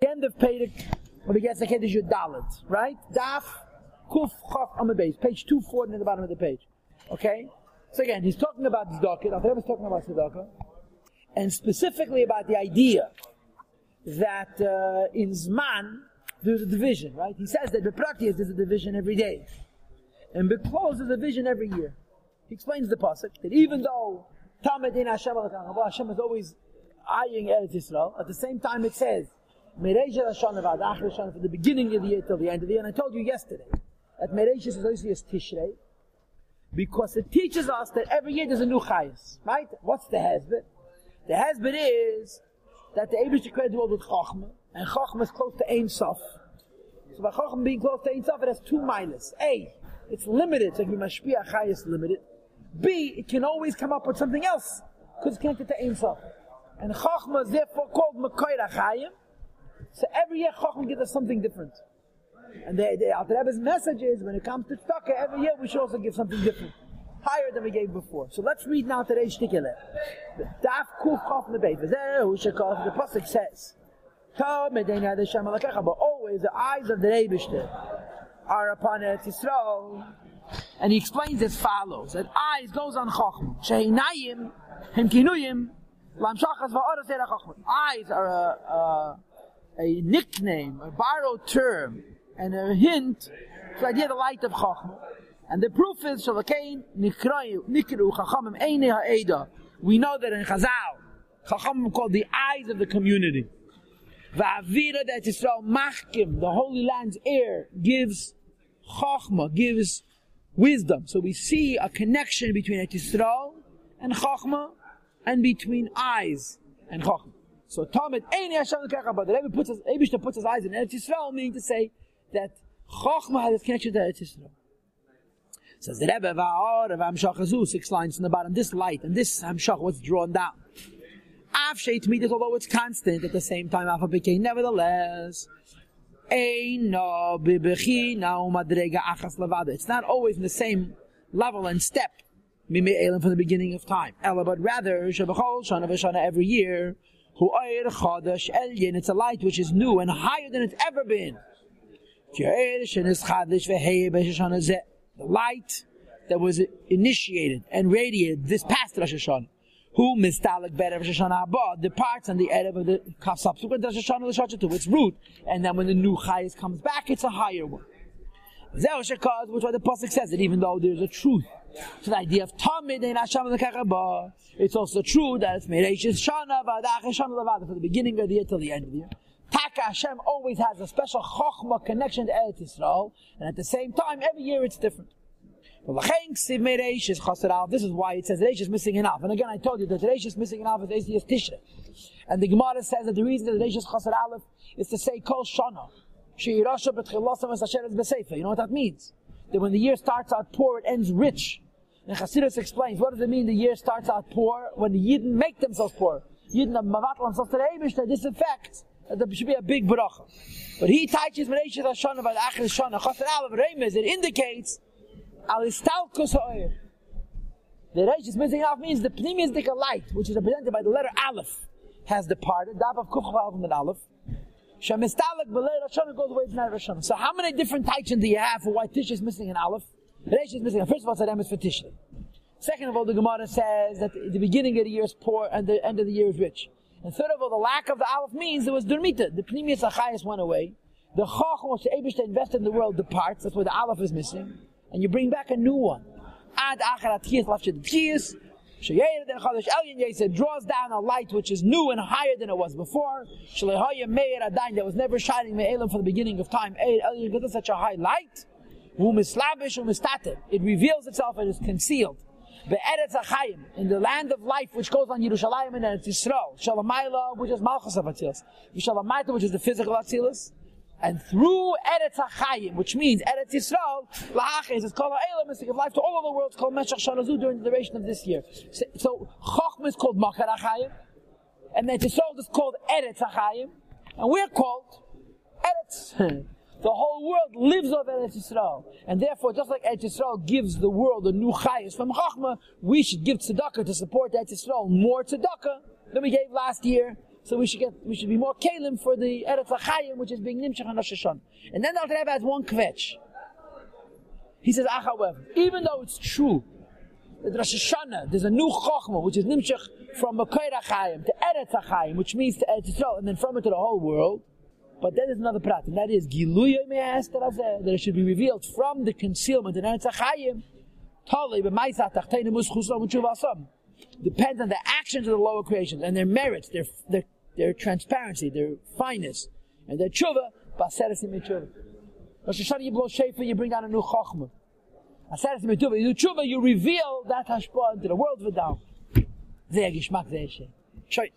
the end of Pedic, when he gets the Kiddush Dalit, right? Daf, Kuf, the base, page 240 at the bottom of the page. Okay? So again, he's talking about tzedakah, Al is talking about tzedakah, and specifically about the idea that uh, in Zman, there's a division, right? He says that Beprakias there's a division every day. And Beklos there's a division every year. He explains the pasuk that even though Tamed in Hashem Hashem is always eyeing Eretz Yisrael, at the same time it says Mereja Hashanah Vad Achar Hashanah from the beginning of the year till the end of the year. And I told you yesterday that Mereja is always Tishrei because it teaches us that every year there's a new Chayas, right? What's the Hezbit? The Hezbit is that the Abish created the world with Chachma, and Chachma is close to Ein Sof. So by Chachma being close to Ein Sof, it has two minus. A, it's limited, so Mashpia Chayas limited. B, it can always come up with something else, because it's connected to Ein Sof. And Chachma is therefore called Makoira Chayim. So every year Chachma gives us something different. And the, the Alter Rebbe's message is, when it comes to Tzedakah, every year we should also give something different. Higher than we gave before. So let's read now today's shtickele. Daf kuf chaf nebeit. The pasuk says, Tov medein ad Hashem alakecha. but always the eyes of the Rebishter are upon Eretz Yisrael. And he explains as follows: that eyes goes on Chachma. Sheinayim hem kinuyim lamshachas va'oras Chachma. Eyes are a, a, a nickname, a borrowed term, and a hint to the idea of the light of Chachma. And the proof is Shalakain Nikru Chachamim Eine Ha'eda. We know that in Chazal, Chachamim called the eyes of the community. Va'avira that Yisrael Machkim, the Holy Land's air, gives Chachma, gives wisdom. So we see a connection between Yisrael and Chachma, and between eyes and Chachma. So Talmud Ein Hashem but the Rebbe puts his, Abishta puts his eyes in Eretz Yisrael, meaning to say that Chachma has a connection to Eretz Yisrael. Says the Rebbe, Va'or of Hamshach six lines from the bottom. This light and this Hamshach was drawn down. Av Sheit Midas, although it's constant, at the same time, Alpha became nevertheless. It's not always in the same level and step from the beginning of time. Ella, but rather, every year, it's a light which is new and higher than it's ever been the light that was initiated and radiated this past Rosh Hashanah. Who mistalik better Rosh Hashanah Haba departs on the Erev of the subsequent Rosh Hashanah to its root, and then when the new Chayis comes back, it's a higher one. Which why the pasuk says that even though there's a truth to the idea of Tamid and Hashem the it's also true that it's Mereishis Shana Vadach Shana Levada from the beginning of the year till the end of the year. Taka Hashem always has a special chokhmah connection to Eretz Yisrael, and at the same time, every year it's different. This is why it says Reish is missing alf. And again, I told you that Reish is missing alf is Eisias Tishrei. And the Gemara says that the reason that Reish is Chasar Aleph is to say Kol Shana. You know what that means? That when the year starts out poor, it ends rich. And Chassidus explains, what does it mean the year starts out poor when the Yidden make themselves poor? Yidden have mavatl themselves to the Eibish, this affects that there should be a big bracha. But he teaches Menashe Hashana by the Achir Shana, Chasar Aleph Remes, it indicates Alistalkus Ha'ir. The Reish is missing off means the pneumistic light, which is represented by the letter Aleph, has departed. Dab of Aleph and Aleph. Shemistalik Belay Roshana goes away from that Roshana. So how many different titans do you have for why Tish is missing an Aleph? Reish is missing. First of all, Saddam is for Tishrei. Second of all, the Gemara says that the beginning of the year is poor and the end of the year is rich. And third of all, the lack of the Aleph means there was Durmita. The Pneumius Achayas went away. The Chacham, which the Abish invested in the world, departs. That's why the Aleph is missing and you bring back a new one. Ad acharat chiyas lafshed. Draws down a light which is new and higher than it was before. That was never shining from the beginning of time. Such a high light. It reveals itself and is concealed. In the land of life which goes on Yerushalayim and Eretz Yisrael. Shalamayla, which is Malchus of Atzilas. Shalamayta, which is the physical Atzilas. And through Eretz HaChayim, which means Eretz Yisrael, La'aches is called Ha'elam, is to give life to all of the world, it's called Meshach Shanazu during the duration of this year. So, so is called Makar HaChayim, and Eretz Yisrael is called Eretz HaChayim, and we're called Eretz. The whole world lives off Eretz Yisrael. And therefore, just like Eretz Yisrael gives the world a new chayas from Chachma, we should give tzedakah to support Eretz Yisrael more tzedakah than we gave last year. So we should get, we should be more kalim for the Eretz Achayim, which is being nimshach on Rosh Hashanah. And then the Rebbe has one kvetch. He says, ah, however, even though it's true that Rosh Hashanah, there's a new chokhmah, which is nimshach from Makoir Achayim to Eretz Achayim, which means to Eretz Yisrael, and then from it to the whole world. But then there's another prat, and that is Giluya that it should be revealed from the concealment in Eretz Achayim. Depends on the actions of the lower creations and their merits, their their, their transparency, their fineness, and their tshuva. Baseres tshuva. Rosh Hashanah you blow shofar, you bring down a new chokhmah. Aseres tshuva, you do tshuva, you reveal that hashpah into the world of Geschmack, sehr schön. Schön.